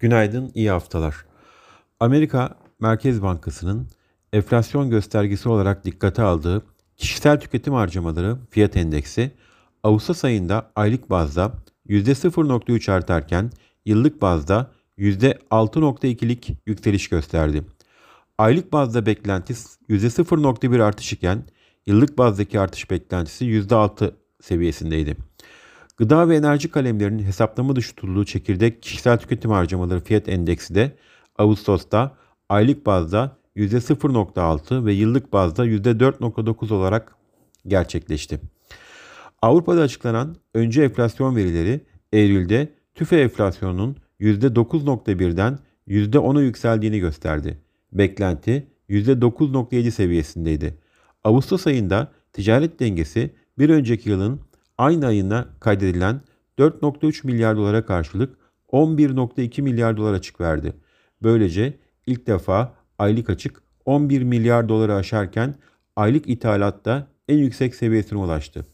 Günaydın, iyi haftalar. Amerika Merkez Bankası'nın enflasyon göstergesi olarak dikkate aldığı kişisel tüketim harcamaları fiyat endeksi Ağustos ayında aylık bazda %0.3 artarken yıllık bazda %6.2'lik yükseliş gösterdi. Aylık bazda beklenti %0.1 artış iken yıllık bazdaki artış beklentisi %6 seviyesindeydi. Gıda ve enerji kalemlerinin hesaplama dışı tutulduğu çekirdek kişisel tüketim harcamaları fiyat endeksi de Ağustos'ta aylık bazda %0.6 ve yıllık bazda %4.9 olarak gerçekleşti. Avrupa'da açıklanan önce enflasyon verileri Eylül'de tüfe enflasyonunun %9.1'den %10'a yükseldiğini gösterdi. Beklenti %9.7 seviyesindeydi. Ağustos ayında ticaret dengesi bir önceki yılın aynı ayına kaydedilen 4.3 milyar dolara karşılık 11.2 milyar dolar açık verdi. Böylece ilk defa aylık açık 11 milyar doları aşarken aylık ithalatta en yüksek seviyesine ulaştı.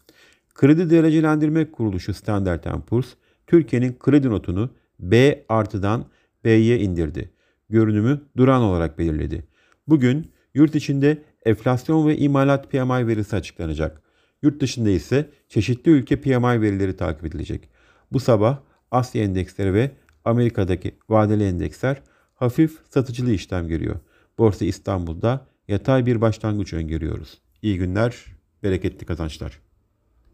Kredi Derecelendirme Kuruluşu Standard Poor's, Türkiye'nin kredi notunu B artıdan B'ye indirdi. Görünümü duran olarak belirledi. Bugün yurt içinde enflasyon ve imalat PMI verisi açıklanacak. Yurt dışında ise çeşitli ülke PMI verileri takip edilecek. Bu sabah Asya endeksleri ve Amerika'daki vadeli endeksler hafif satıcılı işlem görüyor. Borsa İstanbul'da yatay bir başlangıç öngörüyoruz. İyi günler, bereketli kazançlar.